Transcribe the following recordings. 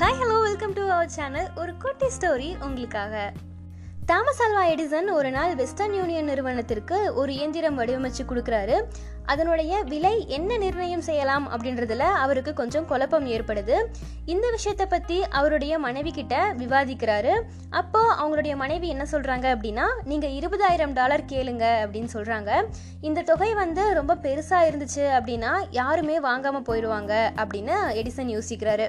Hi hello welcome to our channel ஒரு குட்டி story உங்களுக்காக. தாமஸ் அல்வா எடிசன் ஒரு நாள் வெஸ்டர்ன் யூனியன் நிறுவனத்திற்கு ஒரு இயந்திரம் வடிவமைச்சு கொடுக்குறாரு. அதனுடைய விலை என்ன நிர்ணயம் செய்யலாம் அப்படின்றதுல அவருக்கு கொஞ்சம் குழப்பம் ஏற்படுது. இந்த விஷயத்தை பற்றி அவருடைய மனைவி கிட்ட விவாதிக்கிறாரு. அப்போ அவங்களுடைய மனைவி என்ன சொல்றாங்க அப்படின்னா நீங்க இருபதாயிரம் டாலர் கேளுங்க அப்படின்னு சொல்றாங்க. இந்த தொகை வந்து ரொம்ப பெருசா இருந்துச்சு அப்படின்னா யாருமே வாங்காம போயிடுவாங்க அப்படின்னு எடிசன் யோசிக்கிறாரு.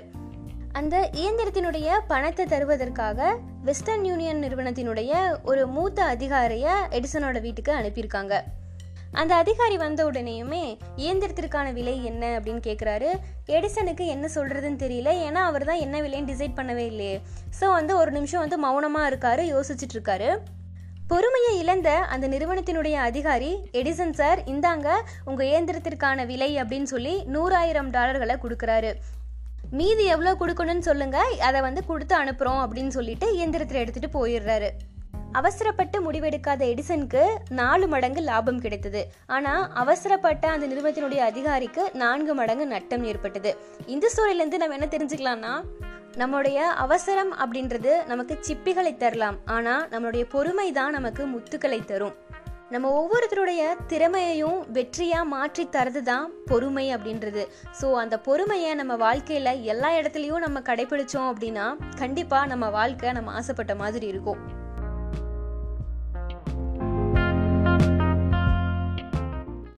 அந்த இயந்திரத்தினுடைய பணத்தை தருவதற்காக வெஸ்டர்ன் யூனியன் நிறுவனத்தினுடைய ஒரு மூத்த அதிகாரிய எடிசனோட வீட்டுக்கு அனுப்பியிருக்காங்க. அந்த அதிகாரி வந்த உடனேயுமே இயந்திரத்திற்கான விலை என்ன அப்படின்னு கேட்குறாரு எடிசனுக்கு என்ன சொல்கிறதுன்னு தெரியல. ஏன்னா அவர் தான் என்ன விலைன்னு டிசைட் பண்ணவே இல்லையே. ஸோ வந்து ஒரு நிமிஷம் வந்து மௌனமாக இருக்காரு யோசிச்சுட்டு இருக்காரு பொறுமையை இழந்த அந்த நிறுவனத்தினுடைய அதிகாரி எடிசன் சார் இந்தாங்க உங்கள் இயந்திரத்திற்கான விலை அப்படின்னு சொல்லி நூறாயிரம் டாலர்களை கொடுக்குறாரு. மீதி எவ்வளோ கொடுக்கணும்னு சொல்லுங்க. அதை வந்து கொடுத்து அனுப்புகிறோம் அப்படின்னு சொல்லிட்டு இயந்திரத்தில் எடுத்துட்டு போயிடுறாரு. அவசரப்பட்டு முடிவெடுக்காத எடிசனுக்கு நாலு மடங்கு லாபம் கிடைத்தது. ஆனா அவசரப்பட்ட அந்த நிறுவனத்தினுடைய அதிகாரிக்கு நான்கு மடங்கு நட்டம் ஏற்பட்டது. இந்த ஸ்டோரியிலேருந்து நம்ம என்ன தெரிஞ்சுக்கலாம்னா நம்மளுடைய அவசரம் அப்படின்றது நமக்கு சிப்பிகளை தரலாம். ஆனா நம்மளுடைய பொறுமை தான் நமக்கு முத்துக்களை தரும். நம்ம ஒவ்வொருத்தருடைய திறமையையும் வெற்றியாக மாற்றி தரது தான் பொறுமை அப்படின்றது. ஸோ அந்த பொறுமையை நம்ம வாழ்க்கையில் எல்லா இடத்துலையும் நம்ம கடைபிடிச்சோம் அப்படின்னா கண்டிப்பாக நம்ம வாழ்க்கை நம்ம ஆசைப்பட்ட மாதிரி இருக்கும்.